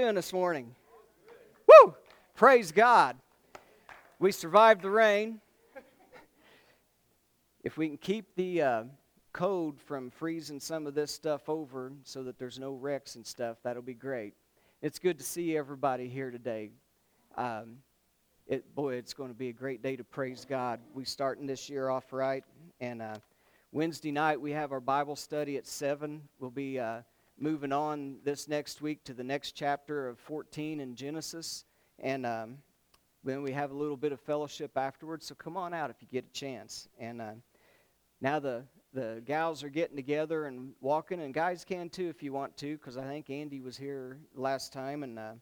doing this morning? Woo! Praise God. We survived the rain. If we can keep the uh, code from freezing some of this stuff over so that there's no wrecks and stuff, that'll be great. It's good to see everybody here today. Um, it, boy, it's going to be a great day to praise God. We starting this year off right, and uh, Wednesday night we have our Bible study at seven. We'll be uh, moving on this next week to the next chapter of 14 in Genesis. And um, then we have a little bit of fellowship afterwards. So come on out if you get a chance. And uh, now the, the gals are getting together and walking, and guys can too if you want to, because I think Andy was here last time and uh,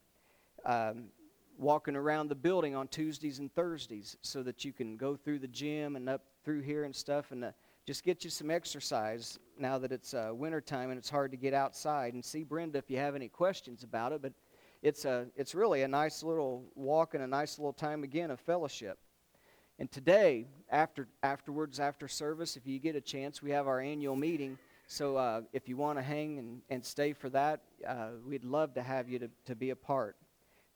um, walking around the building on Tuesdays and Thursdays so that you can go through the gym and up through here and stuff. And uh, just get you some exercise now that it's uh, wintertime and it's hard to get outside. And see Brenda if you have any questions about it. But it's, a, it's really a nice little walk and a nice little time again of fellowship. And today, after afterwards, after service, if you get a chance, we have our annual meeting. So uh, if you want to hang and, and stay for that, uh, we'd love to have you to, to be a part.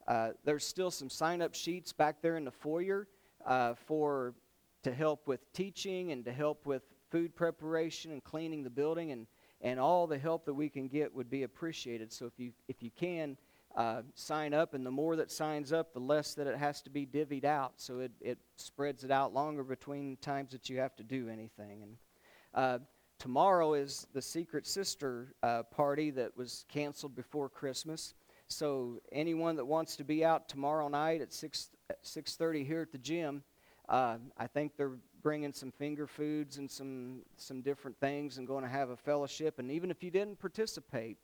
Uh, there's still some sign up sheets back there in the foyer uh, for to help with teaching and to help with food preparation and cleaning the building and, and all the help that we can get would be appreciated. So if you, if you can, uh, sign up, and the more that signs up, the less that it has to be divvied out. So it, it spreads it out longer between times that you have to do anything. And uh, tomorrow is the Secret Sister uh, party that was canceled before Christmas. So anyone that wants to be out tomorrow night at 6 6:30 here at the gym, uh, I think they're bringing some finger foods and some some different things and going to have a fellowship. And even if you didn't participate,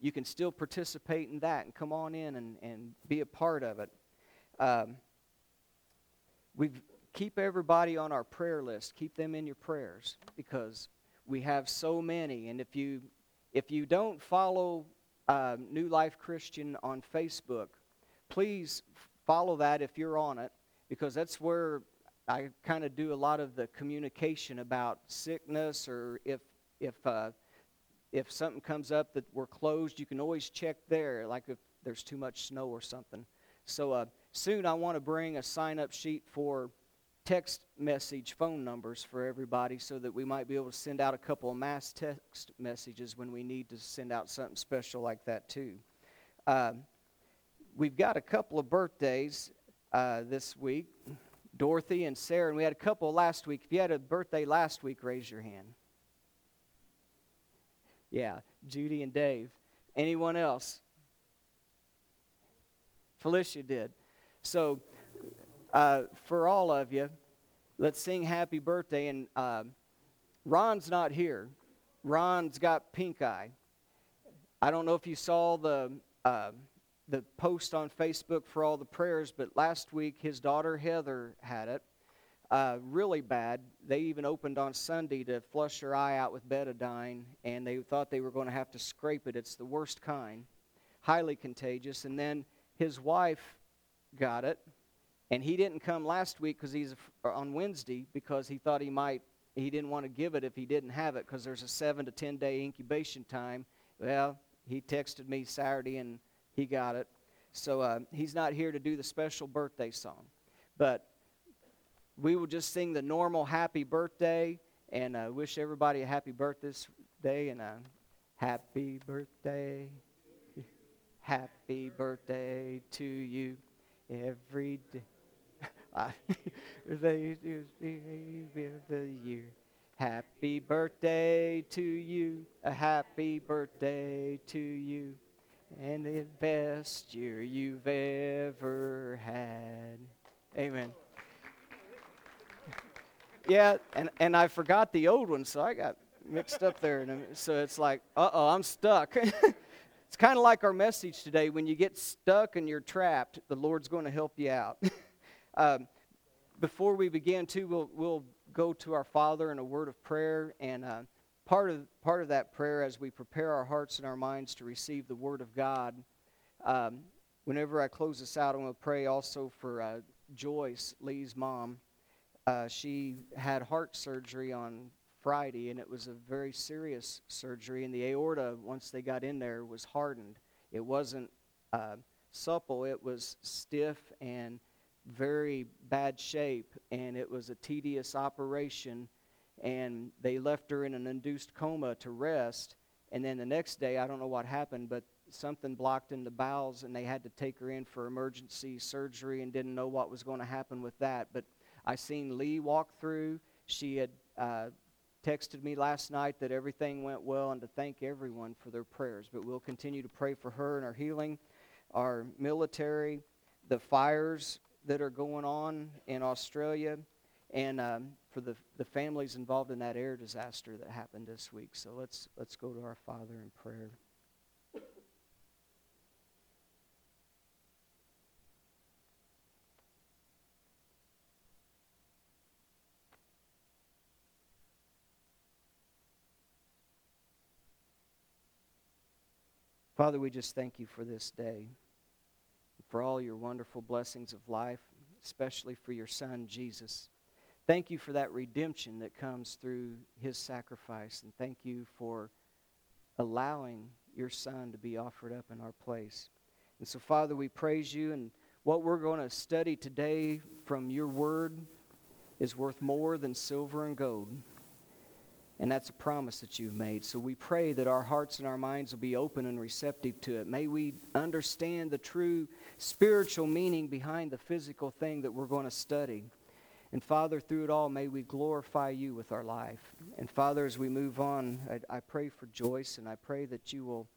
you can still participate in that and come on in and, and be a part of it. Um, we keep everybody on our prayer list. Keep them in your prayers because we have so many. And if you if you don't follow uh, New Life Christian on Facebook, please follow that if you're on it because that's where I kind of do a lot of the communication about sickness or if if uh, if something comes up that we're closed, you can always check there, like if there's too much snow or something. So uh, soon I want to bring a sign up sheet for text message phone numbers for everybody so that we might be able to send out a couple of mass text messages when we need to send out something special like that too. Uh, we've got a couple of birthdays uh, this week. Dorothy and Sarah, and we had a couple last week. If you had a birthday last week, raise your hand. Yeah, Judy and Dave. Anyone else? Felicia did. So, uh, for all of you, let's sing happy birthday. And uh, Ron's not here. Ron's got pink eye. I don't know if you saw the. Uh, the post on Facebook for all the prayers, but last week his daughter Heather had it. Uh, really bad. They even opened on Sunday to flush her eye out with betadine, and they thought they were going to have to scrape it. It's the worst kind, highly contagious. And then his wife got it, and he didn't come last week because he's on Wednesday because he thought he might. He didn't want to give it if he didn't have it because there's a seven to ten day incubation time. Well, he texted me Saturday and he got it. So uh, he's not here to do the special birthday song. But we will just sing the normal happy birthday and uh, wish everybody a happy birthday and a happy birthday. Happy birthday to you every day. the year. Happy birthday to you. A happy birthday to you and the best year you've ever had. Amen. Yeah, and, and I forgot the old one, so I got mixed up there. And so it's like, uh oh, I'm stuck. it's kind of like our message today. When you get stuck and you're trapped, the Lord's going to help you out. um, before we begin, too, we'll, we'll go to our Father in a word of prayer. And uh, part of, part of that prayer as we prepare our hearts and our minds to receive the Word of God. Um, whenever I close this out, I'm going to pray also for uh, Joyce, Lee's mom. Uh, she had heart surgery on Friday, and it was a very serious surgery. And the aorta, once they got in there, was hardened. It wasn't uh, supple, it was stiff and very bad shape, and it was a tedious operation. And they left her in an induced coma to rest. And then the next day, I don't know what happened, but something blocked in the bowels, and they had to take her in for emergency surgery and didn't know what was going to happen with that. But I seen Lee walk through. She had uh, texted me last night that everything went well and to thank everyone for their prayers. But we'll continue to pray for her and her healing, our military, the fires that are going on in Australia, and um, for the, the families involved in that air disaster that happened this week. So let's, let's go to our Father in prayer. Father, we just thank you for this day, for all your wonderful blessings of life, especially for your Son, Jesus. Thank you for that redemption that comes through his sacrifice, and thank you for allowing your Son to be offered up in our place. And so, Father, we praise you, and what we're going to study today from your word is worth more than silver and gold. And that's a promise that you've made. So we pray that our hearts and our minds will be open and receptive to it. May we understand the true spiritual meaning behind the physical thing that we're going to study. And Father, through it all, may we glorify you with our life. And Father, as we move on, I, I pray for Joyce, and I pray that you will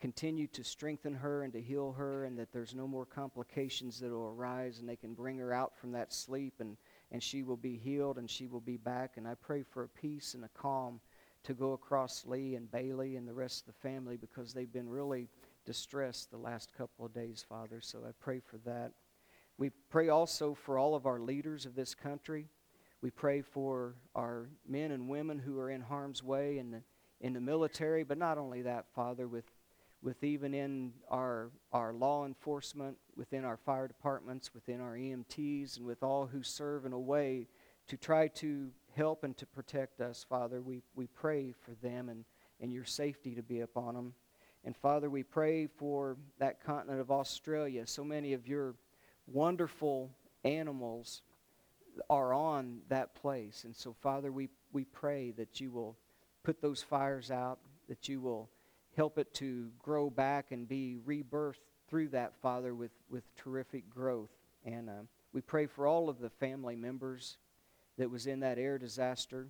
continue to strengthen her and to heal her, and that there's no more complications that will arise, and they can bring her out from that sleep and and she will be healed and she will be back. And I pray for a peace and a calm to go across Lee and Bailey and the rest of the family because they've been really distressed the last couple of days, Father. So I pray for that. We pray also for all of our leaders of this country. We pray for our men and women who are in harm's way in the, in the military, but not only that, Father, with with even in our, our law enforcement, within our fire departments, within our EMTs, and with all who serve in a way to try to help and to protect us, Father. We, we pray for them and, and your safety to be upon them. And Father, we pray for that continent of Australia. So many of your wonderful animals are on that place. And so, Father, we, we pray that you will put those fires out, that you will help it to grow back and be rebirthed through that, Father, with, with terrific growth. And uh, we pray for all of the family members that was in that air disaster.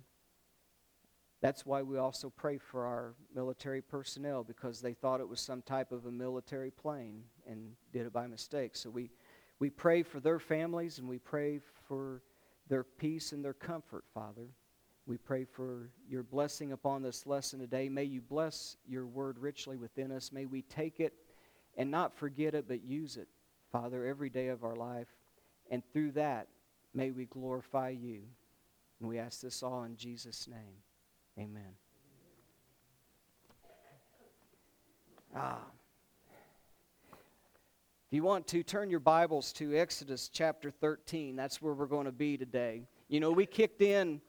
That's why we also pray for our military personnel because they thought it was some type of a military plane and did it by mistake. So we, we pray for their families and we pray for their peace and their comfort, Father. We pray for your blessing upon this lesson today. May you bless your word richly within us. May we take it and not forget it, but use it, Father, every day of our life. And through that, may we glorify you. And we ask this all in Jesus' name. Amen. Ah. If you want to, turn your Bibles to Exodus chapter 13. That's where we're going to be today. You know, we kicked in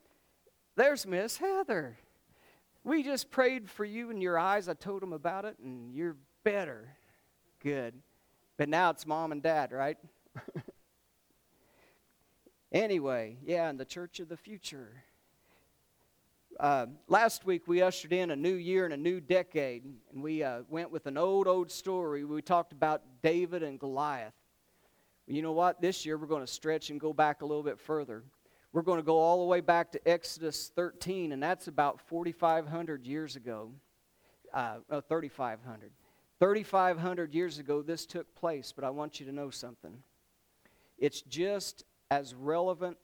there's Miss Heather. We just prayed for you and your eyes. I told them about it, and you're better. Good. But now it's mom and dad, right? anyway, yeah, in the church of the future. Uh, last week we ushered in a new year and a new decade, and we uh, went with an old, old story. We talked about David and Goliath. You know what? This year we're going to stretch and go back a little bit further. We're going to go all the way back to Exodus 13, and that's about 4,500 years ago. Uh, oh, 3,500. 3,500 years ago, this took place, but I want you to know something. It's just as relevant,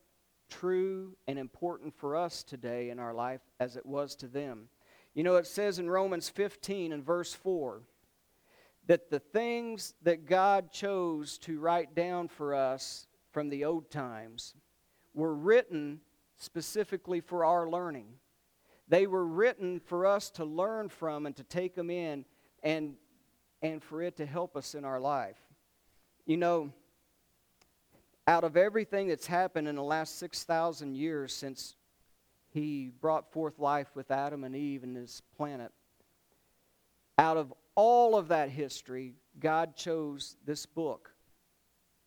true, and important for us today in our life as it was to them. You know, it says in Romans 15 and verse 4 that the things that God chose to write down for us from the old times were written specifically for our learning. They were written for us to learn from and to take them in and, and for it to help us in our life. You know, out of everything that's happened in the last 6,000 years since he brought forth life with Adam and Eve and this planet, out of all of that history, God chose this book,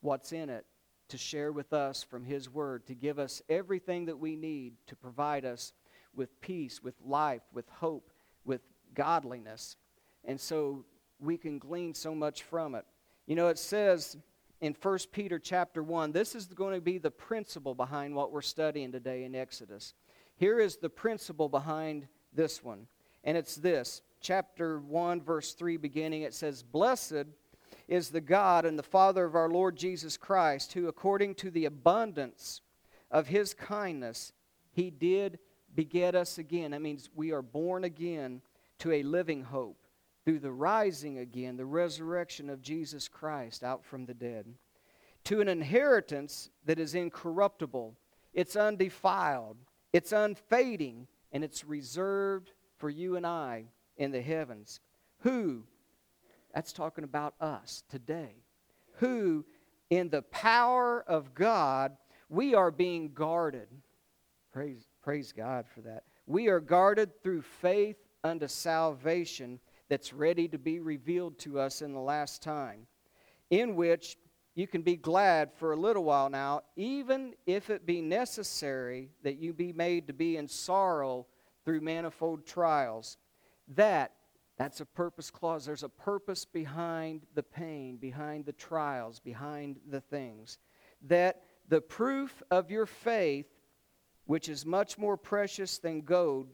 what's in it, to share with us from His Word, to give us everything that we need to provide us with peace, with life, with hope, with godliness. And so we can glean so much from it. You know, it says in 1 Peter chapter 1, this is going to be the principle behind what we're studying today in Exodus. Here is the principle behind this one, and it's this. Chapter 1, verse 3, beginning, it says, Blessed is the God and the Father of our Lord Jesus Christ, who, according to the abundance of his kindness, he did beget us again. That means we are born again to a living hope through the rising again, the resurrection of Jesus Christ out from the dead, to an inheritance that is incorruptible, it's undefiled, it's unfading, and it's reserved for you and I in the heavens. Who, that's talking about us today, who in the power of God, we are being guarded. Praise, praise God for that. We are guarded through faith unto salvation that's ready to be revealed to us in the last time, in which you can be glad for a little while now, even if it be necessary that you be made to be in sorrow through manifold trials. That, that's a purpose clause. There's a purpose behind the pain, behind the trials, behind the things. That the proof of your faith, which is much more precious than gold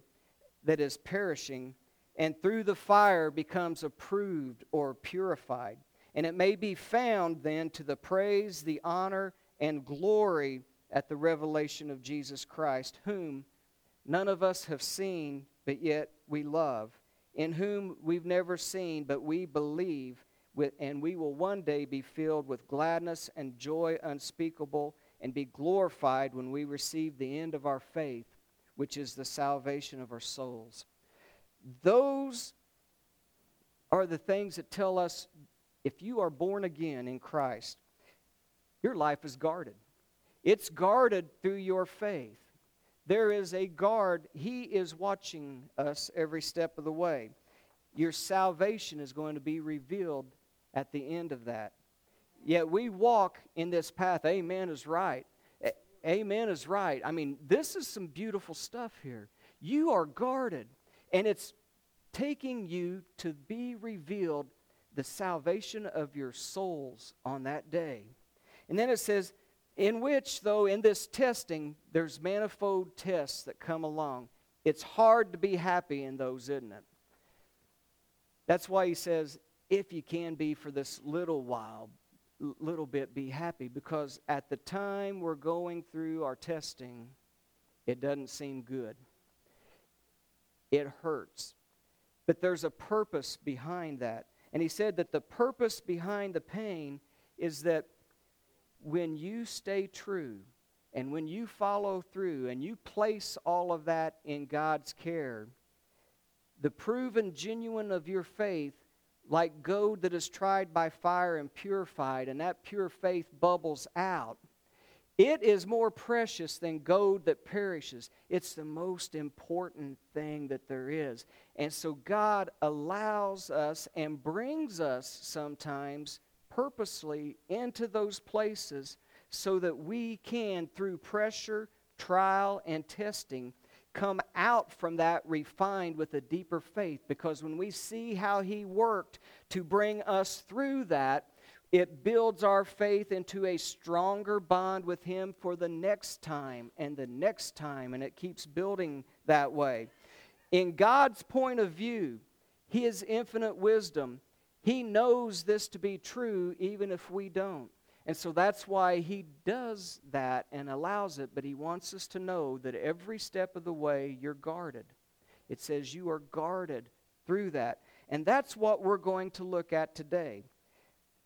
that is perishing, and through the fire becomes approved or purified. And it may be found then to the praise, the honor, and glory at the revelation of Jesus Christ, whom none of us have seen, but yet we love, in whom we've never seen, but we believe, with, and we will one day be filled with gladness and joy unspeakable, and be glorified when we receive the end of our faith, which is the salvation of our souls. Those are the things that tell us if you are born again in Christ, your life is guarded. It's guarded through your faith. There is a guard, He is watching us every step of the way. Your salvation is going to be revealed at the end of that. Yet we walk in this path. Amen is right. Amen is right. I mean, this is some beautiful stuff here. You are guarded. And it's taking you to be revealed the salvation of your souls on that day. And then it says, in which, though, in this testing, there's manifold tests that come along. It's hard to be happy in those, isn't it? That's why he says, if you can be for this little while, little bit, be happy. Because at the time we're going through our testing, it doesn't seem good it hurts. But there's a purpose behind that. And he said that the purpose behind the pain is that when you stay true and when you follow through and you place all of that in God's care, the proven genuine of your faith, like gold that is tried by fire and purified, and that pure faith bubbles out it is more precious than gold that perishes. It's the most important thing that there is. And so God allows us and brings us sometimes purposely into those places so that we can, through pressure, trial, and testing, come out from that refined with a deeper faith. Because when we see how He worked to bring us through that, it builds our faith into a stronger bond with Him for the next time and the next time, and it keeps building that way. In God's point of view, His infinite wisdom, He knows this to be true even if we don't. And so that's why He does that and allows it, but He wants us to know that every step of the way you're guarded. It says you are guarded through that. And that's what we're going to look at today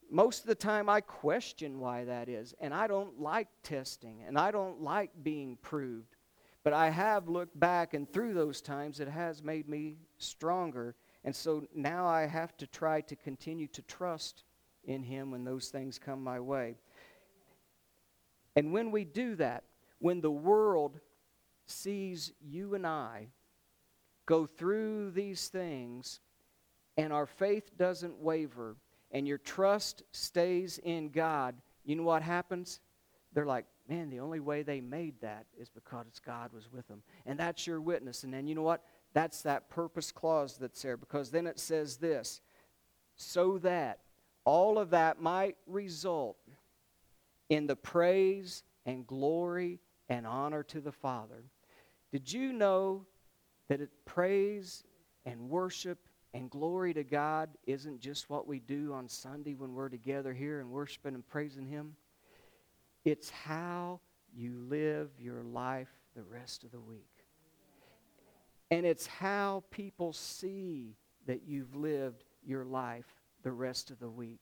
most of the time I question why that is. And I don't like testing and I don't like being proved. But I have looked back, and through those times, it has made me stronger. And so now I have to try to continue to trust in Him when those things come my way. And when we do that, when the world sees you and I go through these things and our faith doesn't waver, and your trust stays in God, you know what happens? They're like, man, the only way they made that is because God was with them. And that's your witness. And then you know what? That's that purpose clause that's there because then it says this so that all of that might result in the praise and glory and honor to the Father. Did you know that it, praise and worship and glory to God isn't just what we do on Sunday when we're together here and worshiping and praising Him? It's how you live your life the rest of the week. And it's how people see that you've lived your life the rest of the week.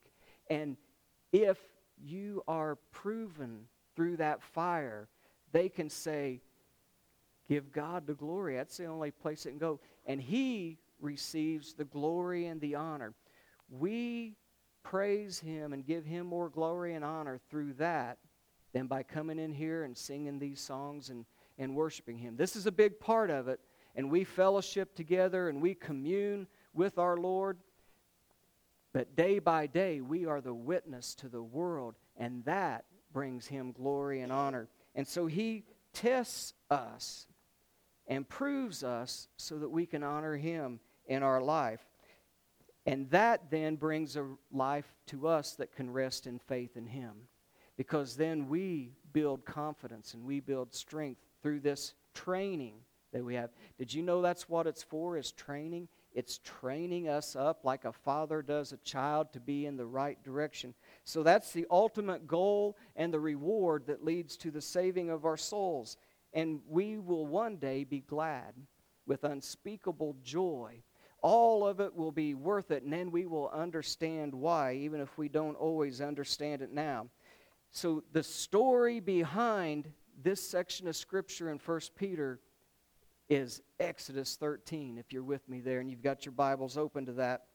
And if you are proven through that fire, they can say, Give God the glory. That's the only place it can go. And He receives the glory and the honor. We praise Him and give Him more glory and honor through that than by coming in here and singing these songs and, and worshiping Him. This is a big part of it. And we fellowship together and we commune with our Lord. But day by day, we are the witness to the world, and that brings Him glory and honor. And so He tests us and proves us so that we can honor Him in our life. And that then brings a life to us that can rest in faith in Him. Because then we build confidence and we build strength through this training that we have. Did you know that's what it's for, is training? It's training us up like a father does a child to be in the right direction. So that's the ultimate goal and the reward that leads to the saving of our souls. And we will one day be glad with unspeakable joy. All of it will be worth it, and then we will understand why, even if we don't always understand it now. So, the story behind this section of Scripture in 1 Peter is Exodus 13, if you're with me there and you've got your Bibles open to that.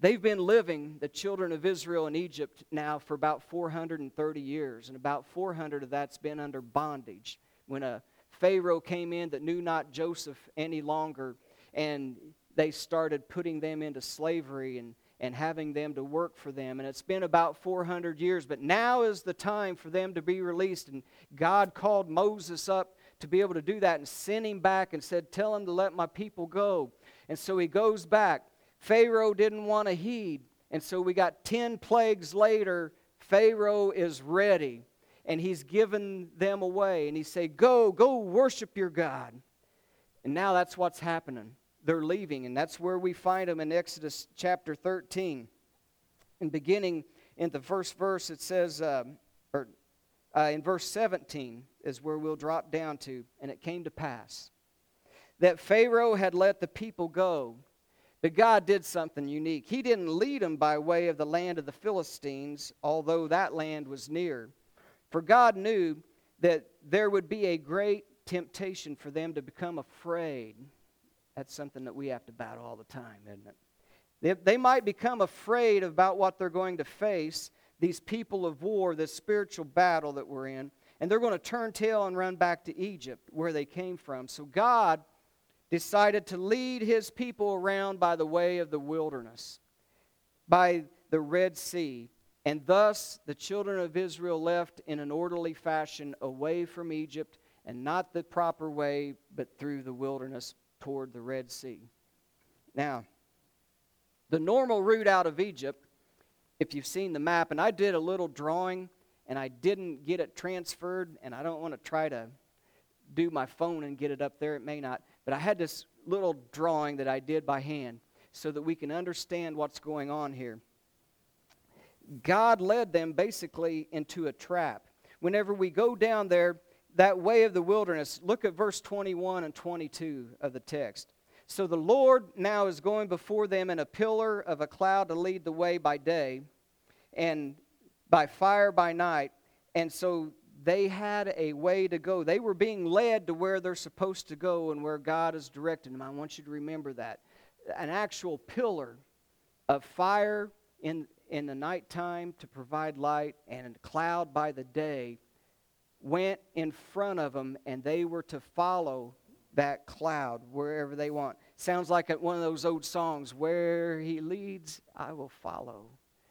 They've been living, the children of Israel in Egypt, now for about 430 years, and about 400 of that's been under bondage. When a Pharaoh came in that knew not Joseph any longer, and they started putting them into slavery and, and having them to work for them. And it's been about 400 years, but now is the time for them to be released. And God called Moses up to be able to do that and sent him back and said, Tell him to let my people go. And so he goes back. Pharaoh didn't want to heed. And so we got 10 plagues later. Pharaoh is ready. And he's given them away. And he said, Go, go worship your God. And now that's what's happening. They're leaving. And that's where we find them in Exodus chapter 13. And beginning in the first verse, it says, uh, or uh, in verse 17 is where we'll drop down to. And it came to pass that Pharaoh had let the people go. But God did something unique. He didn't lead them by way of the land of the Philistines, although that land was near. For God knew that there would be a great temptation for them to become afraid. That's something that we have to battle all the time, isn't it? They, they might become afraid about what they're going to face, these people of war, this spiritual battle that we're in, and they're going to turn tail and run back to Egypt, where they came from. So God decided to lead his people around by the way of the wilderness, by the Red Sea. And thus the children of Israel left in an orderly fashion away from Egypt, and not the proper way, but through the wilderness toward the Red Sea. Now, the normal route out of Egypt, if you've seen the map, and I did a little drawing and I didn't get it transferred, and I don't want to try to do my phone and get it up there, it may not. But I had this little drawing that I did by hand so that we can understand what's going on here. God led them basically into a trap. Whenever we go down there, that way of the wilderness, look at verse 21 and 22 of the text. So the Lord now is going before them in a pillar of a cloud to lead the way by day, and by fire by night. And so they had a way to go. They were being led to where they're supposed to go and where God is directing them. I want you to remember that. An actual pillar of fire in, in the nighttime to provide light and a cloud by the day went in front of them and they were to follow that cloud wherever they want. Sounds like one of those old songs, Where He leads, I will follow.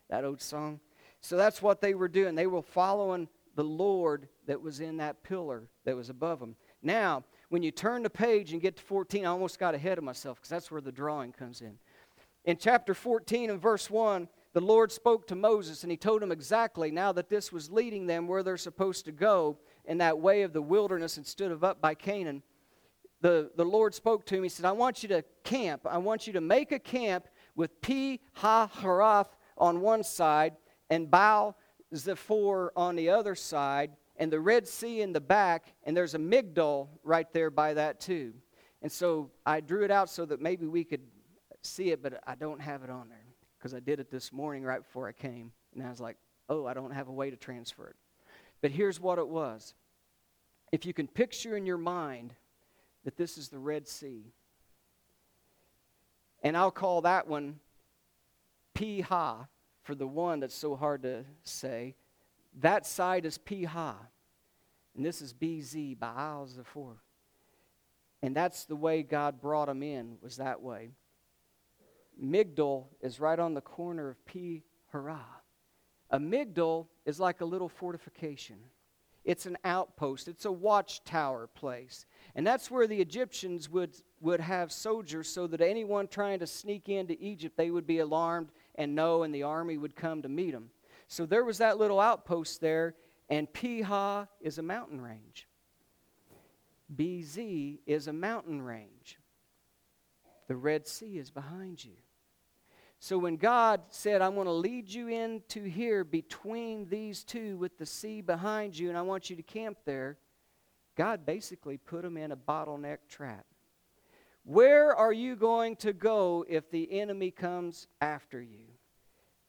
That old song. So that's what they were doing. They were following the Lord that was in that pillar that was above them. Now, when you turn the page and get to 14, I almost got ahead of myself because that's where the drawing comes in. In chapter 14 and verse 1, the Lord spoke to Moses and he told him exactly now that this was leading them where they're supposed to go in that way of the wilderness and stood of up by Canaan. The, the Lord spoke to him. He said, I want you to camp. I want you to make a camp with Pi Ha Harath on one side and Baal Zephor on the other side, and the Red Sea in the back, and there's a Migdol right there by that too. And so I drew it out so that maybe we could see it, but I don't have it on there because I did it this morning right before I came. And I was like, oh, I don't have a way to transfer it. But here's what it was. If you can picture in your mind that this is the Red Sea, and I'll call that one Piha for the one that's so hard to say. That side is Piha, and this is BZ, Baal Zephor. And that's the way God brought them in, was that way. Migdol is right on the corner of Pi Hara. A Migdol is like a little fortification. It's an outpost, it's a watchtower place. And that's where the Egyptians would, would have soldiers so that anyone trying to sneak into Egypt, they would be alarmed and know, and the army would come to meet them. So there was that little outpost there, and Piha is a mountain range. BZ is a mountain range. The Red Sea is behind you. So when God said, I'm going to lead you into here between these two with the sea behind you, and I want you to camp there, God basically put them in a bottleneck trap. Where are you going to go if the enemy comes after you?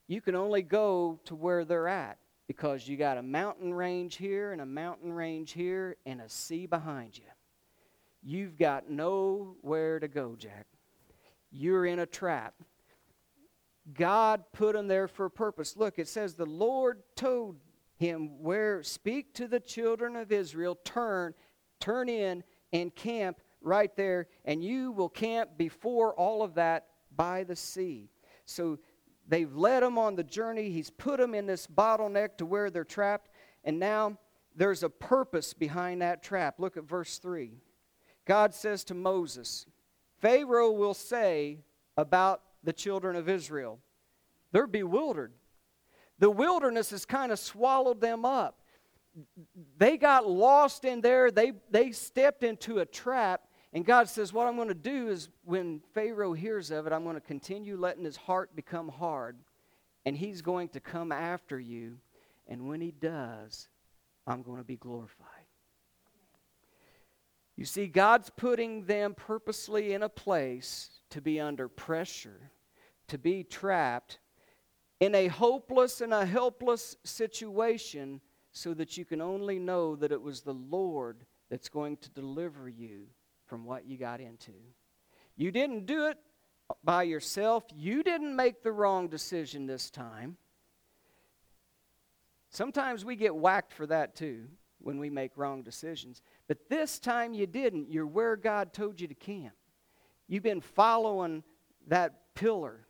You can only go to where they're at because you got a mountain range here and a mountain range here and a sea behind you. You've got nowhere to go, Jack. You're in a trap. God put him there for a purpose. Look, it says the Lord told him where speak to the children of Israel, turn, turn in and camp right there, and you will camp before all of that by the sea. So they've led them on the journey. He's put them in this bottleneck to where they're trapped, and now there's a purpose behind that trap. Look at verse 3. God says to Moses, Pharaoh will say about the children of Israel. They're bewildered. The wilderness has kind of swallowed them up. They got lost in there. They, they stepped into a trap. And God says, What I'm going to do is when Pharaoh hears of it, I'm going to continue letting his heart become hard. And he's going to come after you. And when he does, I'm going to be glorified. You see, God's putting them purposely in a place to be under pressure, to be trapped in a hopeless and a helpless situation so that you can only know that it was the Lord that's going to deliver you from what you got into. You didn't do it by yourself, you didn't make the wrong decision this time. Sometimes we get whacked for that too when we make wrong decisions. But this time you didn't. You're where God told you to camp. You've been following that pillar.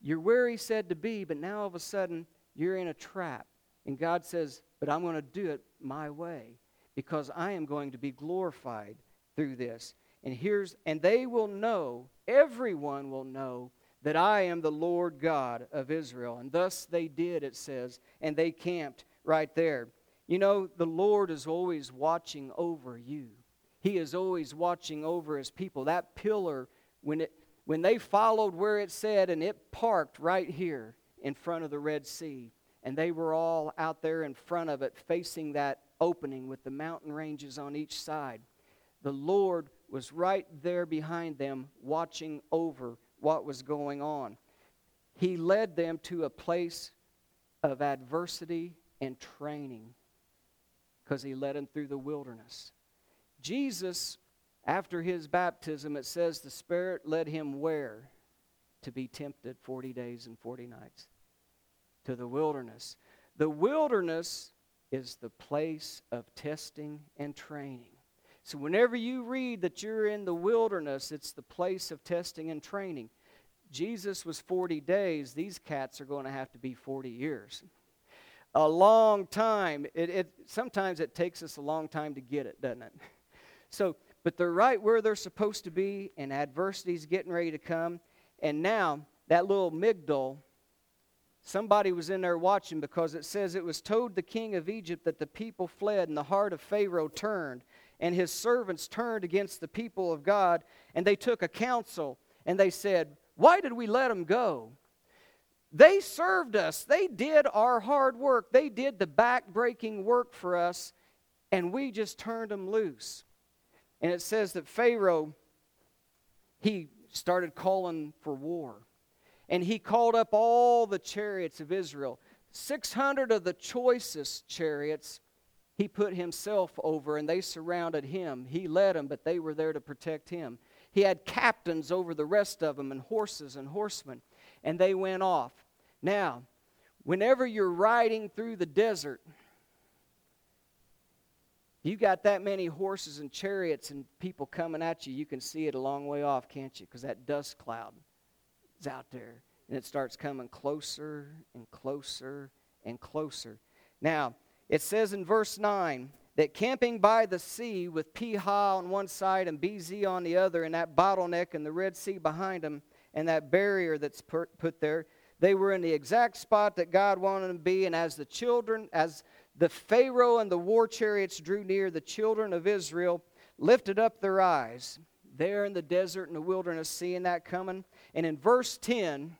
You're where He said to be, but now all of a sudden you're in a trap. And God says, But I'm going to do it my way because I am going to be glorified through this. And here's and they will know, everyone will know that I am the Lord God of Israel. And thus they did, it says, and they camped right there. You know, the Lord is always watching over you. He is always watching over his people. That pillar, when, it, when they followed where it said, and it parked right here in front of the Red Sea, and they were all out there in front of it, facing that opening with the mountain ranges on each side. The Lord was right there behind them, watching over what was going on. He led them to a place of adversity and training because he led them through the wilderness. Jesus, after his baptism, it says the Spirit led him where? To be tempted 40 days and 40 nights. To the wilderness. The wilderness is the place of testing and training. So, whenever you read that you're in the wilderness, it's the place of testing and training. Jesus was 40 days. These cats are going to have to be 40 years. A long time. It, it, sometimes it takes us a long time to get it, doesn't it? So, but they're right where they're supposed to be, and adversity's getting ready to come. And now, that little Migdol, somebody was in there watching because it says it was told the king of Egypt that the people fled, and the heart of Pharaoh turned and his servants turned against the people of God, and they took a counsel, and they said, Why did we let them go? They served us. They did our hard work. They did the back-breaking work for us, and we just turned them loose. And it says that Pharaoh, he started calling for war. And he called up all the chariots of Israel. 600 of the choicest chariots he put himself over and they surrounded him. He led them, but they were there to protect him. He had captains over the rest of them and horses and horsemen, and they went off. Now, whenever you're riding through the desert, you got that many horses and chariots and people coming at you, you can see it a long way off, can't you? Because that dust cloud is out there. And it starts coming closer and closer and closer. Now, it says in verse 9 that camping by the sea with Pi on one side and BZ on the other, and that bottleneck and the Red Sea behind them, and that barrier that's put there, they were in the exact spot that God wanted them to be. And as the children, as the Pharaoh and the war chariots drew near, the children of Israel lifted up their eyes there in the desert and the wilderness, seeing that coming. And in verse 10,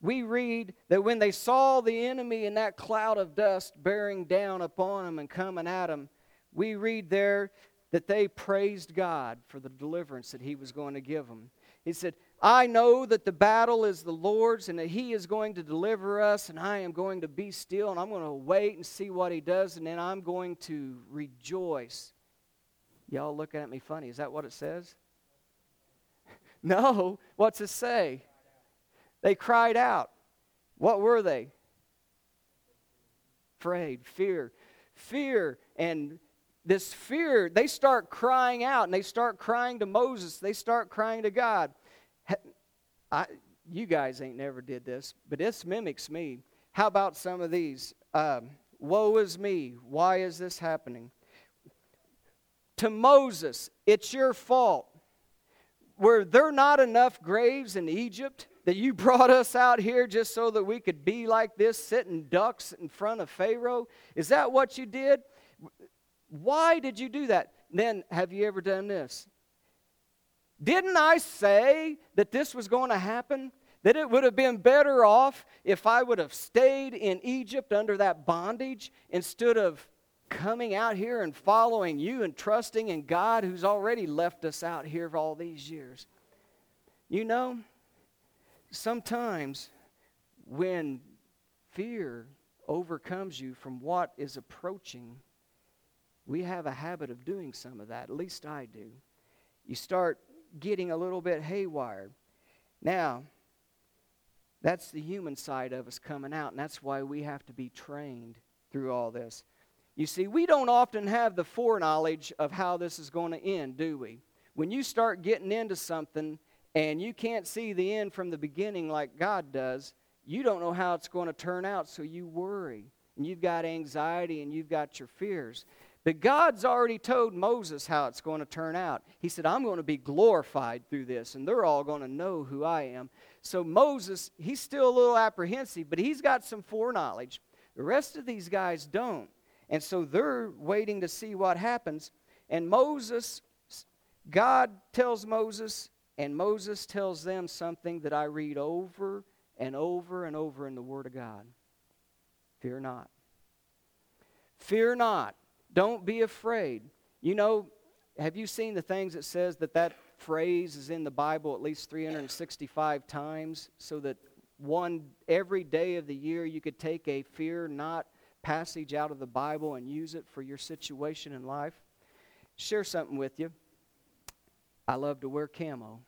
we read that when they saw the enemy in that cloud of dust bearing down upon them and coming at them, we read there that they praised God for the deliverance that He was going to give them. He said, I know that the battle is the Lord's and that He is going to deliver us, and I am going to be still and I'm going to wait and see what He does, and then I'm going to rejoice. Y'all looking at me funny. Is that what it says? no. What's it say? They cried out. What were they? Afraid, fear. Fear and this fear, they start crying out and they start crying to Moses. They start crying to God. I, you guys ain't never did this, but this mimics me. How about some of these? Um, Woe is me. Why is this happening? To Moses, it's your fault. Were there not enough graves in Egypt? that you brought us out here just so that we could be like this, sitting ducks in front of Pharaoh? Is that what you did? Why did you do that? Then, have you ever done this? Didn't I say that this was going to happen? That it would have been better off if I would have stayed in Egypt under that bondage instead of coming out here and following you and trusting in God who's already left us out here for all these years. You know, sometimes when fear overcomes you from what is approaching, we have a habit of doing some of that. At least I do. You start getting a little bit haywire. Now, that's the human side of us coming out, and that's why we have to be trained through all this. You see, we don't often have the foreknowledge of how this is going to end, do we? When you start getting into something and you can't see the end from the beginning like God does, you don't know how it's going to turn out, so you worry. And you've got anxiety and you've got your fears. But God's already told Moses how it's going to turn out. He said, I'm going to be glorified through this, and they're all going to know who I am. So Moses, he's still a little apprehensive, but he's got some foreknowledge. The rest of these guys don't. And so they're waiting to see what happens. And Moses, God tells Moses, and Moses tells them something that I read over and over and over in the Word of God Fear not. Fear not. Don't be afraid. You know, have you seen the things that says that that phrase is in the Bible at least 365 times so that one every day of the year you could take a fear not passage out of the Bible and use it for your situation in life? Share something with you. I love to wear camo.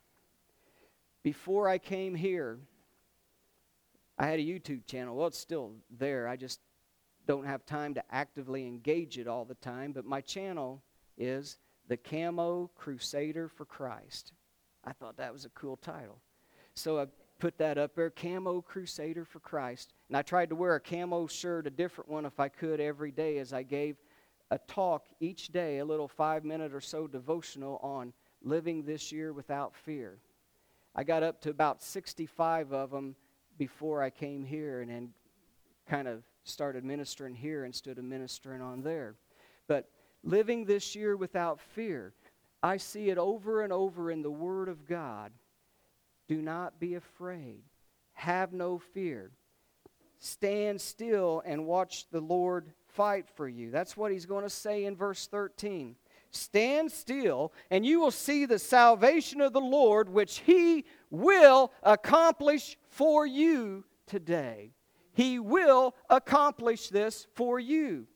Before I came here, I had a YouTube channel. Well, it's still there. I just don't have time to actively engage it all the time. But my channel is The Camo Crusader for Christ. I thought that was a cool title. So I put that up there Camo Crusader for Christ. And I tried to wear a camo shirt, a different one if I could, every day as I gave a talk each day, a little five minute or so devotional on living this year without fear. I got up to about 65 of them before I came here and then kind of started ministering here instead of ministering on there. But living this year without fear, I see it over and over in the Word of God. Do not be afraid, have no fear. Stand still and watch the Lord fight for you. That's what he's going to say in verse 13. Stand still, and you will see the salvation of the Lord, which he will accomplish for you today. He will accomplish this for you.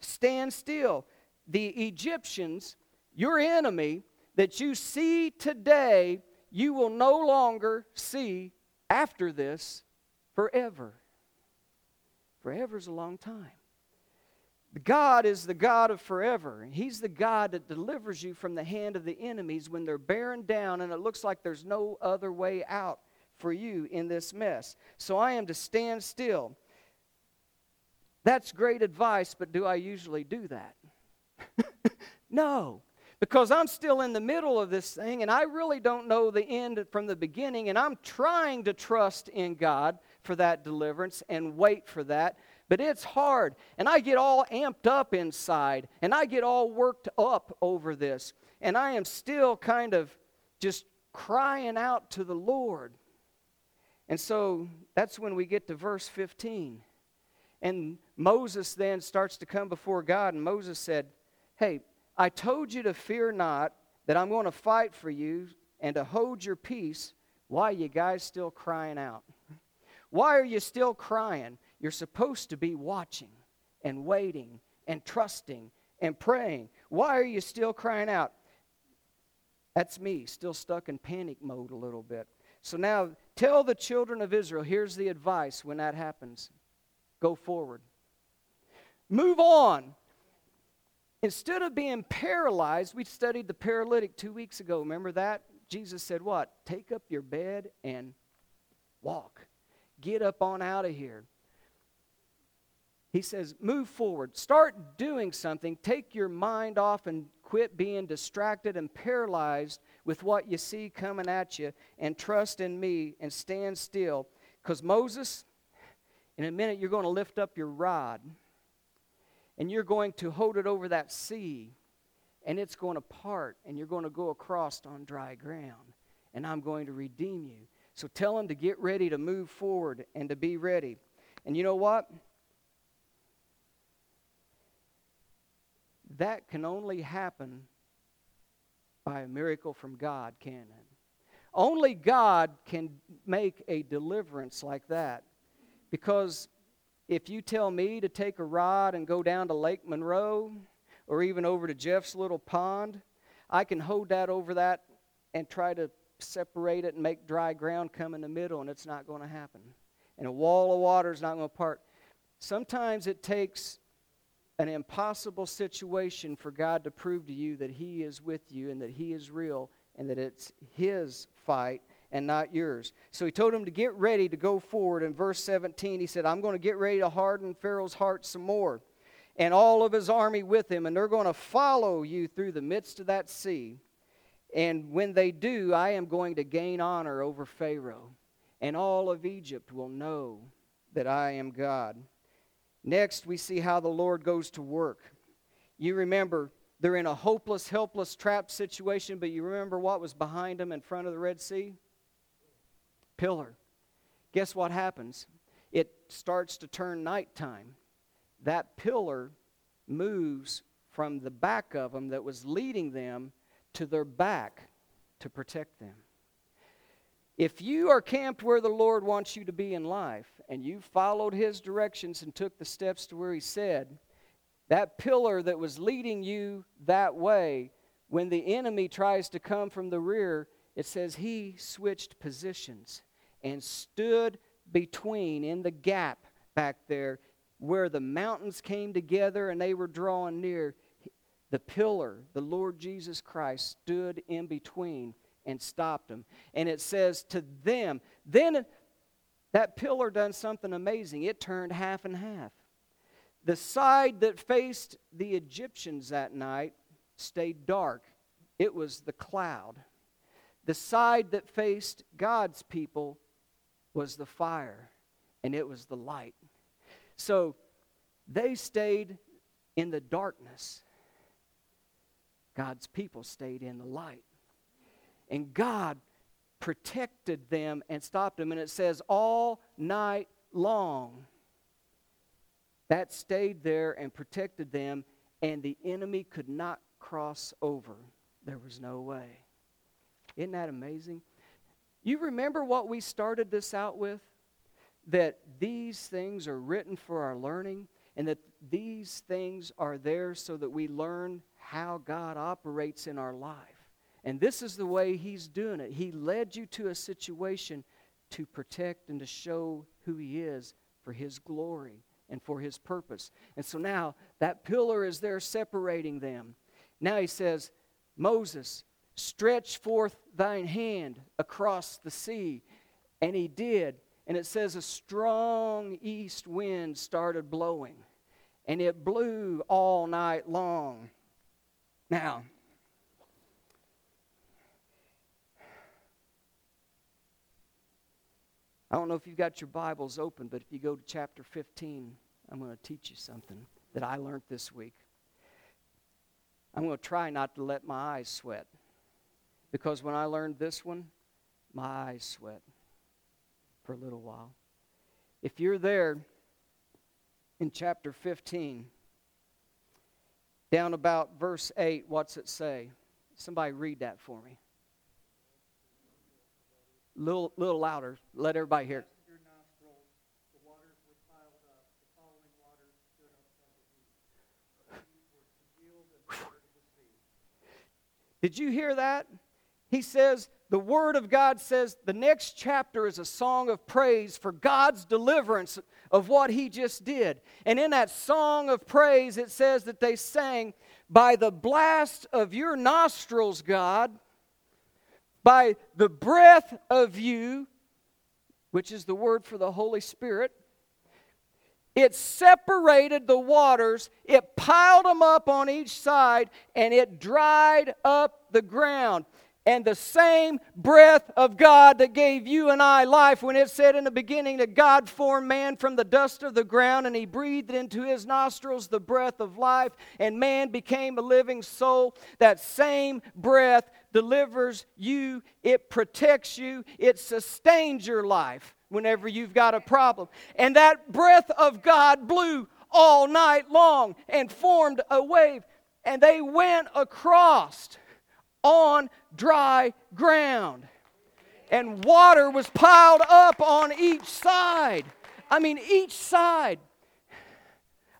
Stand still. The Egyptians, your enemy, that you see today, you will no longer see after this forever. Forever is a long time. God is the God of forever. He's the God that delivers you from the hand of the enemies when they're bearing down and it looks like there's no other way out for you in this mess. So I am to stand still. That's great advice, but do I usually do that? no, because I'm still in the middle of this thing and I really don't know the end from the beginning, and I'm trying to trust in God for that deliverance and wait for that but it's hard. And I get all amped up inside and I get all worked up over this. And I am still kind of just crying out to the Lord. And so that's when we get to verse 15. And Moses then starts to come before God, and Moses said, Hey, I told you to fear not, that I'm going to fight for you and to hold your peace. Why are you guys still crying out? Why are you still crying? You're supposed to be watching and waiting and trusting and praying. Why are you still crying out? That's me, still stuck in panic mode a little bit. So now tell the children of Israel here's the advice when that happens go forward, move on. Instead of being paralyzed, we studied the paralytic two weeks ago. Remember that? Jesus said, What? Take up your bed and walk. Get up on out of here. He says, move forward. Start doing something. Take your mind off and quit being distracted and paralyzed with what you see coming at you and trust in me and stand still. Because Moses, in a minute, you're going to lift up your rod and you're going to hold it over that sea and it's going to part and you're going to go across on dry ground and I'm going to redeem you. So tell him to get ready to move forward and to be ready. And you know what? That can only happen by a miracle from God, can it? Only God can make a deliverance like that. Because if you tell me to take a rod and go down to Lake Monroe or even over to Jeff's little pond, I can hold that over that and try to separate it and make dry ground come in the middle, and it's not going to happen. And a wall of water is not going to part. Sometimes it takes an impossible situation for God to prove to you that He is with you and that He is real and that it's His fight and not yours. So he told him to get ready to go forward. In verse 17, he said, I'm going to get ready to harden Pharaoh's heart some more and all of his army with him, and they're going to follow you through the midst of that sea. And when they do, I am going to gain honor over Pharaoh, and all of Egypt will know that I am God. Next, we see how the Lord goes to work. You remember, they're in a hopeless, helpless, trapped situation, but you remember what was behind them in front of the Red Sea? Pillar. Guess what happens? It starts to turn nighttime. That pillar moves from the back of them that was leading them to their back to protect them. If you are camped where the Lord wants you to be in life and you followed His directions and took the steps to where He said, that pillar that was leading you that way, when the enemy tries to come from the rear, it says He switched positions and stood between in the gap back there where the mountains came together and they were drawing near. the pillar, the Lord Jesus Christ, stood in between and stopped them. And it says to them, then that pillar done something amazing. It turned half and half. The side that faced the Egyptians that night stayed dark, it was the cloud. The side that faced God's people was the fire, and it was the light. So they stayed in the darkness. God's people stayed in the light. And God protected them and stopped them. And it says, all night long, that stayed there and protected them, and the enemy could not cross over. There was no way. Isn't that amazing? You remember what we started this out with? That these things are written for our learning, and that these things are there so that we learn how God operates in our life. And this is the way He's doing it. He led you to a situation to protect and to show who He is for His glory and for His purpose. And so now that pillar is there separating them. Now He says, Moses, stretch forth thine hand across the sea. And he did. And it says a strong east wind started blowing. And it blew all night long. Now, I don't know if you've got your Bibles open, but if you go to chapter 15, I'm going to teach you something that I learned this week. I'm going to try not to let my eyes sweat. Because when I learned this one, my eyes sweat for a little while. If you're there in chapter 15, down about verse 8, what's it say? Somebody read that for me. Little, little louder. Let everybody hear. Did you hear that? he says, the Word of God says the next chapter is a song of praise for God's deliverance of what He just did. And in that song of praise, it says that they sang, By the blast of your nostrils, God, by the breath of you, which is the word for the Holy Spirit, it separated the waters, it piled them up on each side, and it dried up the ground and the same breath of God that gave you and I life when it said in the beginning that God formed man from the dust of the ground and he breathed into his nostrils the breath of life and man became a living soul. That same breath delivers you, it protects you, it sustains your life whenever you've got a problem. And that breath of God blew all night long and formed a wave and they went across on dry ground. And water was piled up on each side. I mean, each side.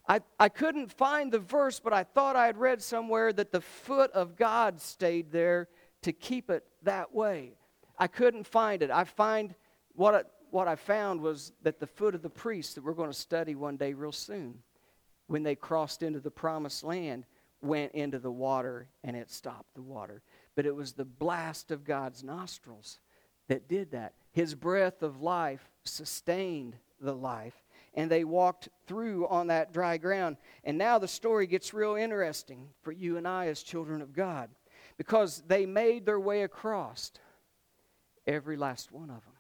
I, I couldn't find the verse, but I thought I had read somewhere that the foot of God stayed there to keep it that way. I couldn't find it. I find what I, what I found was that the foot of the priest that we're going to study one day real soon, when they crossed into the promised land, went into the water and it stopped the water but it was the blast of God's nostrils that did that. His breath of life sustained the life, and they walked through on that dry ground. And now the story gets real interesting for you and I as children of God because they made their way across every last one of them.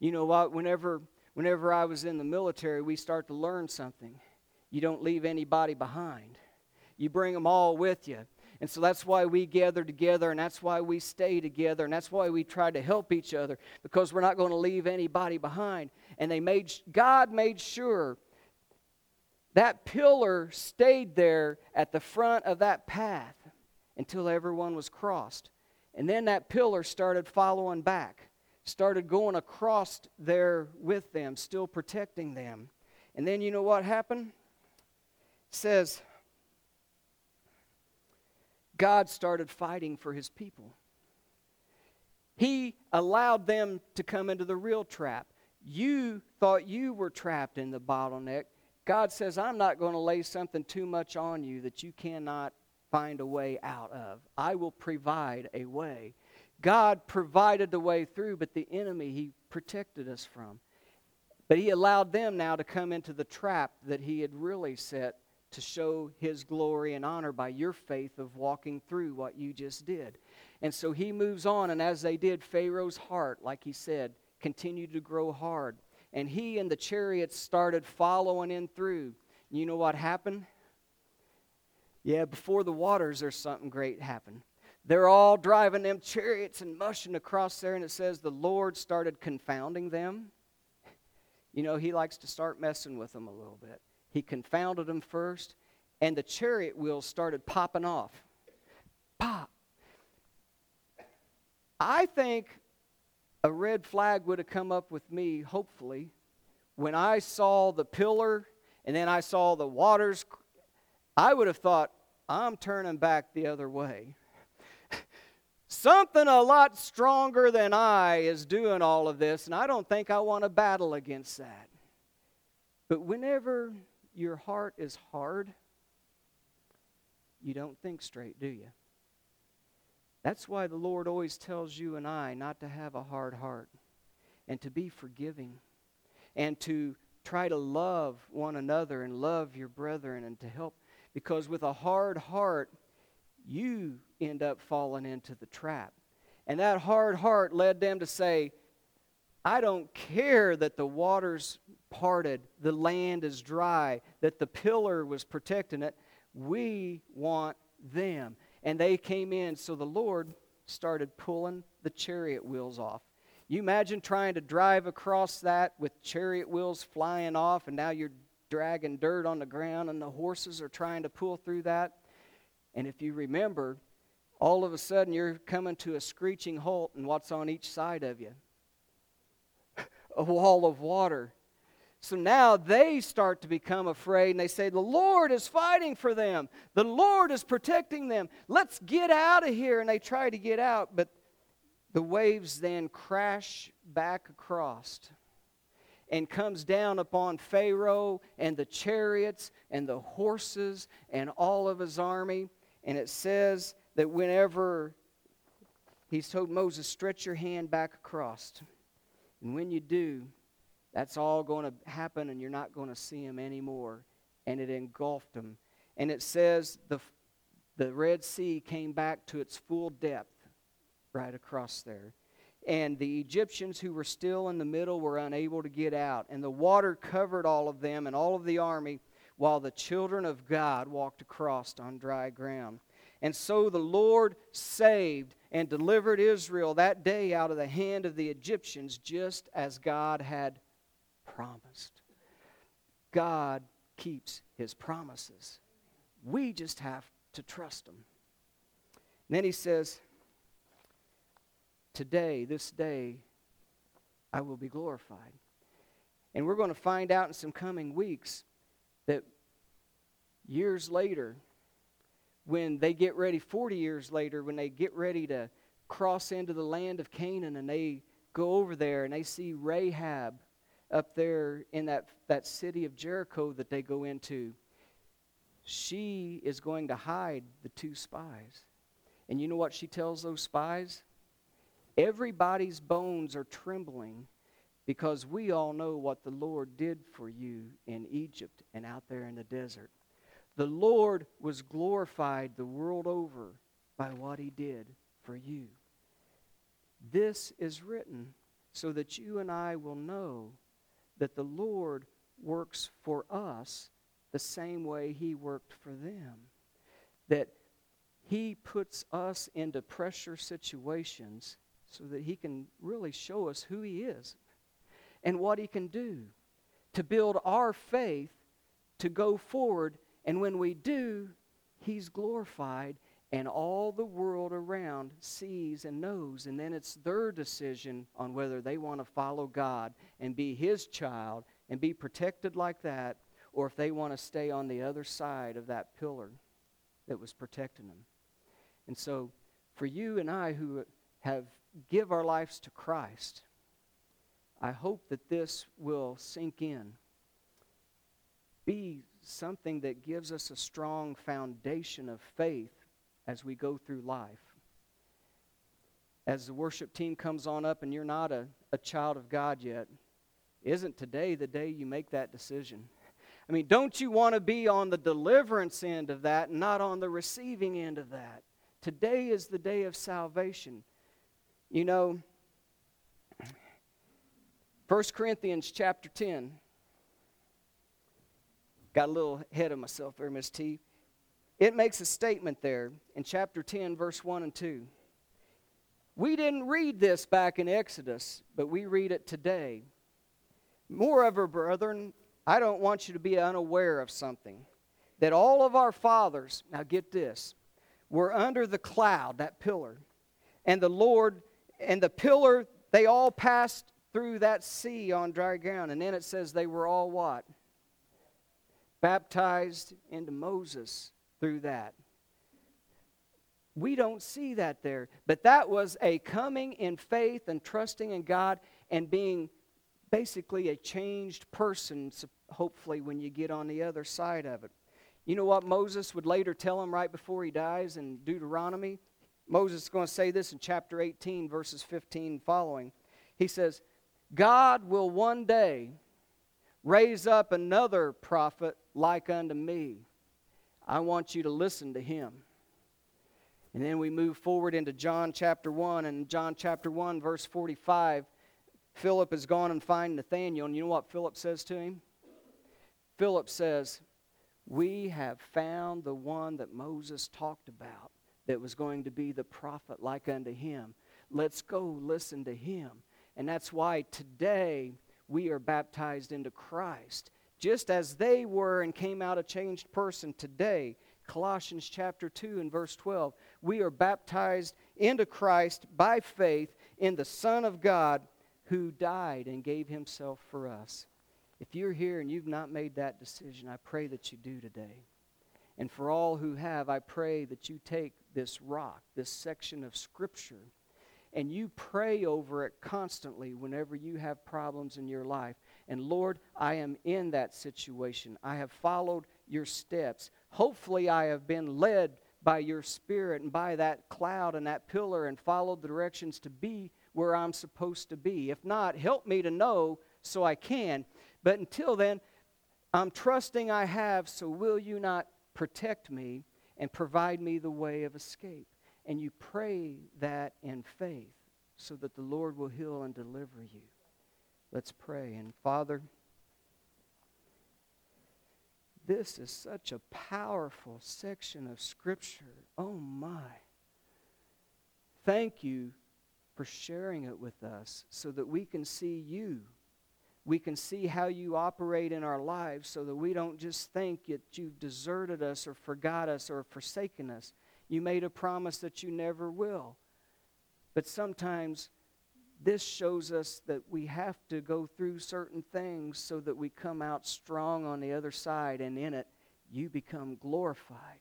You know what? Whenever, whenever I was in the military, we start to learn something. You don't leave anybody behind. You bring them all with you. And so that's why we gather together and that's why we stay together and that's why we try to help each other because we're not going to leave anybody behind. And they made God made sure that pillar stayed there at the front of that path until everyone was crossed. And then that pillar started following back, started going across there with them, still protecting them. And then you know what happened? It says God started fighting for his people. He allowed them to come into the real trap. You thought you were trapped in the bottleneck. God says, I'm not going to lay something too much on you that you cannot find a way out of. I will provide a way. God provided the way through, but the enemy he protected us from. But he allowed them now to come into the trap that he had really set to show his glory and honor by your faith of walking through what you just did. And so he moves on, and as they did, Pharaoh's heart, like he said, continued to grow hard. And he and the chariots started following in through. You know what happened? Yeah, before the waters, there's something great happened. They're all driving them chariots and mushing across there, and it says the Lord started confounding them. You know, he likes to start messing with them a little bit. He confounded them first, and the chariot wheels started popping off. Pop. I think a red flag would have come up with me, hopefully, when I saw the pillar and then I saw the waters. I would have thought, I'm turning back the other way. Something a lot stronger than I is doing all of this, and I don't think I want to battle against that. But whenever your heart is hard, you don't think straight, do you? That's why the Lord always tells you and I not to have a hard heart and to be forgiving and to try to love one another and love your brethren and to help. Because with a hard heart, you end up falling into the trap. And that hard heart led them to say, I don't care that the waters parted, the land is dry, that the pillar was protecting it. We want them. And they came in, so the Lord started pulling the chariot wheels off. You imagine trying to drive across that with chariot wheels flying off, and now you're dragging dirt on the ground, and the horses are trying to pull through that. And if you remember, all of a sudden you're coming to a screeching halt, and what's on each side of you? a wall of water. So now they start to become afraid and they say, The Lord is fighting for them. The Lord is protecting them. Let's get out of here. And they try to get out, but the waves then crash back across and comes down upon Pharaoh and the chariots and the horses and all of his army. And it says that whenever he's told Moses, stretch your hand back across. And when you do, that's all going to happen and you're not going to see him anymore. And it engulfed him. And it says the, the Red Sea came back to its full depth right across there. And the Egyptians who were still in the middle were unable to get out. And the water covered all of them and all of the army while the children of God walked across on dry ground. And so the Lord saved and delivered Israel that day out of the hand of the Egyptians, just as God had promised. God keeps his promises. We just have to trust him. And then he says, Today, this day, I will be glorified. And we're going to find out in some coming weeks that years later, when they get ready, 40 years later, when they get ready to cross into the land of Canaan and they go over there and they see Rahab up there in that, that city of Jericho that they go into, she is going to hide the two spies. And you know what she tells those spies? Everybody's bones are trembling because we all know what the Lord did for you in Egypt and out there in the desert. The Lord was glorified the world over by what he did for you. This is written so that you and I will know that the Lord works for us the same way he worked for them. That he puts us into pressure situations so that he can really show us who he is and what he can do to build our faith to go forward and when we do, He's glorified, and all the world around sees and knows. And then it's their decision on whether they want to follow God and be His child and be protected like that, or if they want to stay on the other side of that pillar that was protecting them. And so, for you and I who have give our lives to Christ, I hope that this will sink in. Be something that gives us a strong foundation of faith as we go through life. As the worship team comes on up and you're not a, a child of God yet, isn't today the day you make that decision? I mean, don't you want to be on the deliverance end of that, not on the receiving end of that? Today is the day of salvation. You know, 1 Corinthians chapter 10. Got a little ahead of myself there, Miss T. It makes a statement there in chapter 10, verse 1 and 2. We didn't read this back in Exodus, but we read it today. Moreover, brethren, I don't want you to be unaware of something. That all of our fathers, now get this, were under the cloud, that pillar. And the Lord, and the pillar, they all passed through that sea on dry ground. And then it says they were all what? Baptized into Moses through that. We don't see that there. But that was a coming in faith and trusting in God and being basically a changed person, hopefully, when you get on the other side of it. You know what Moses would later tell him right before he dies in Deuteronomy? Moses is going to say this in chapter 18, verses 15 following. He says, God will one day raise up another prophet like unto me. I want you to listen to him. And then we move forward into John chapter 1, and John chapter 1, verse 45. Philip has gone and find Nathanael, and you know what Philip says to him? Philip says, We have found the one that Moses talked about that was going to be the prophet like unto him. Let's go listen to him. And that's why today we are baptized into Christ. Just as they were and came out a changed person today, Colossians chapter 2 and verse 12, we are baptized into Christ by faith in the Son of God who died and gave himself for us. If you're here and you've not made that decision, I pray that you do today. And for all who have, I pray that you take this rock, this section of Scripture, and you pray over it constantly whenever you have problems in your life. And Lord, I am in that situation. I have followed your steps. Hopefully, I have been led by your Spirit and by that cloud and that pillar and followed the directions to be where I'm supposed to be. If not, help me to know so I can. But until then, I'm trusting I have, so will you not protect me and provide me the way of escape? And you pray that in faith so that the Lord will heal and deliver you. Let's pray. And Father, this is such a powerful section of Scripture. Oh my. Thank you for sharing it with us so that we can see you. We can see how you operate in our lives so that we don't just think that you've deserted us or forgot us or forsaken us. You made a promise that you never will. But sometimes this shows us that we have to go through certain things so that we come out strong on the other side, and in it, you become glorified.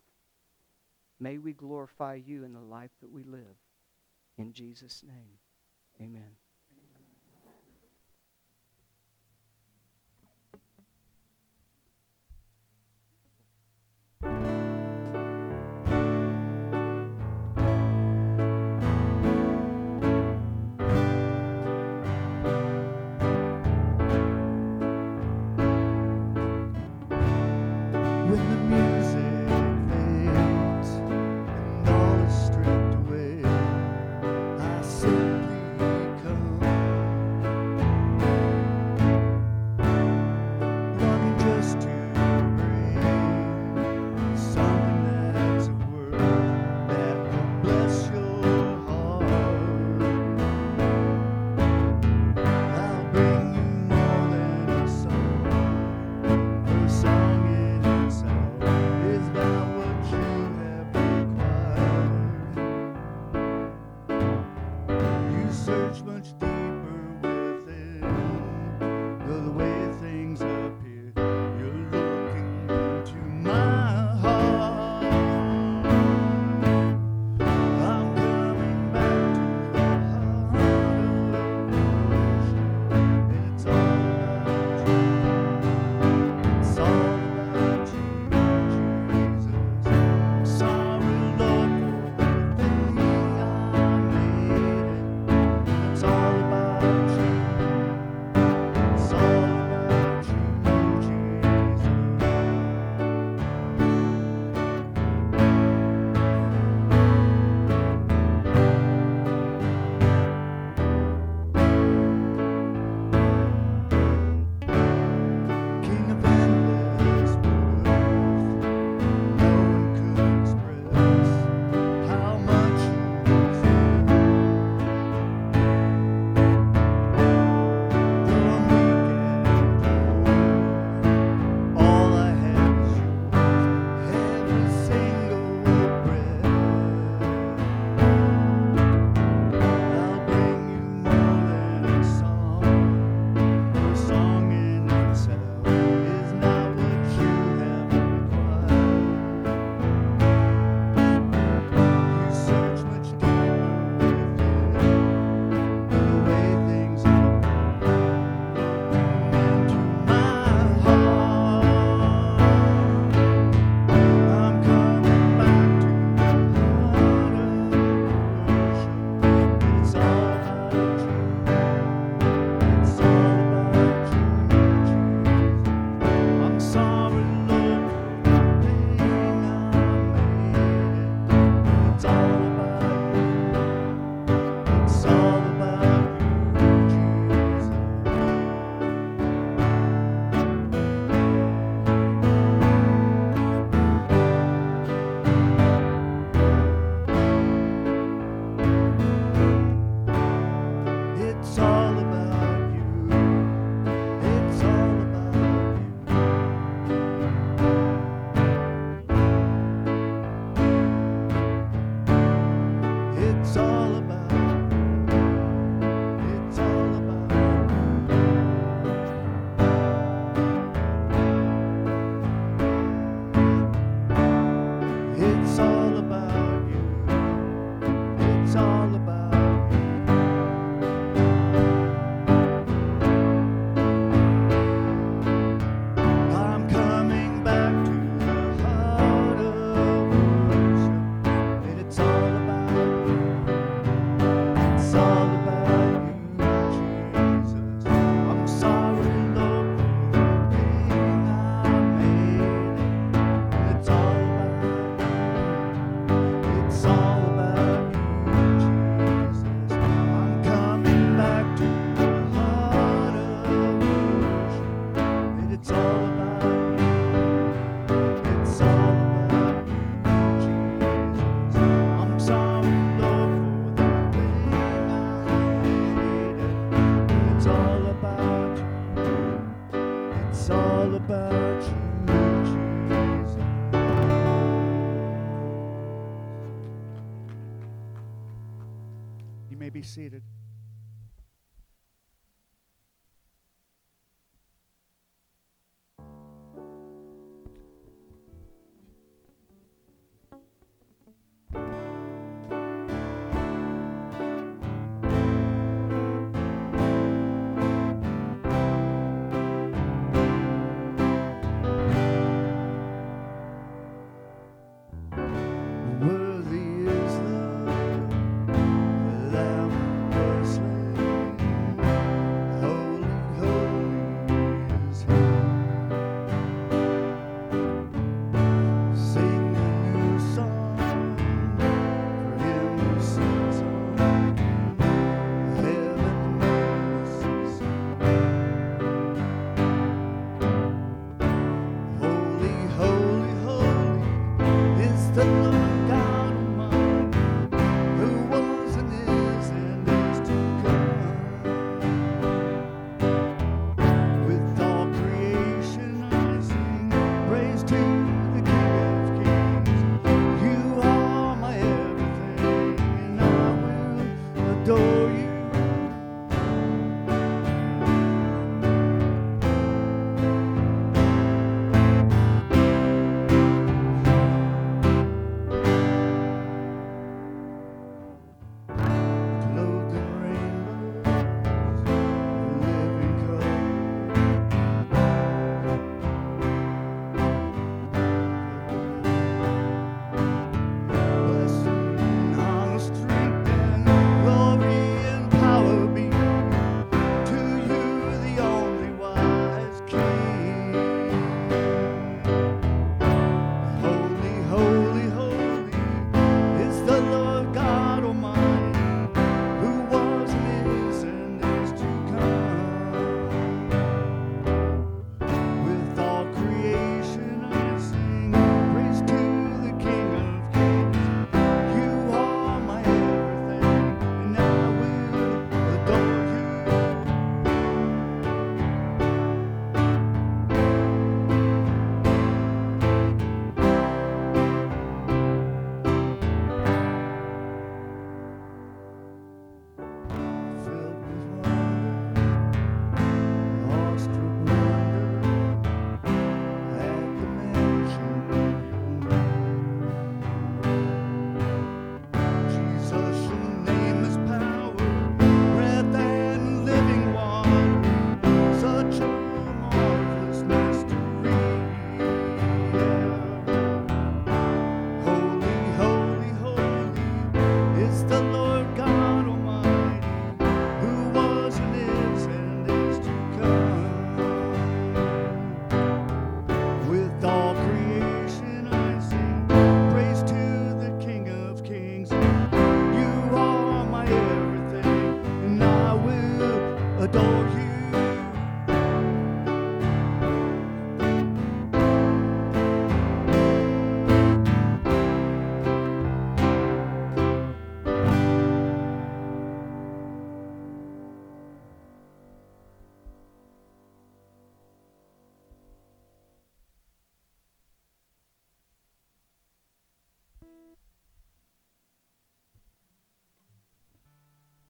May we glorify you in the life that we live. In Jesus' name, amen.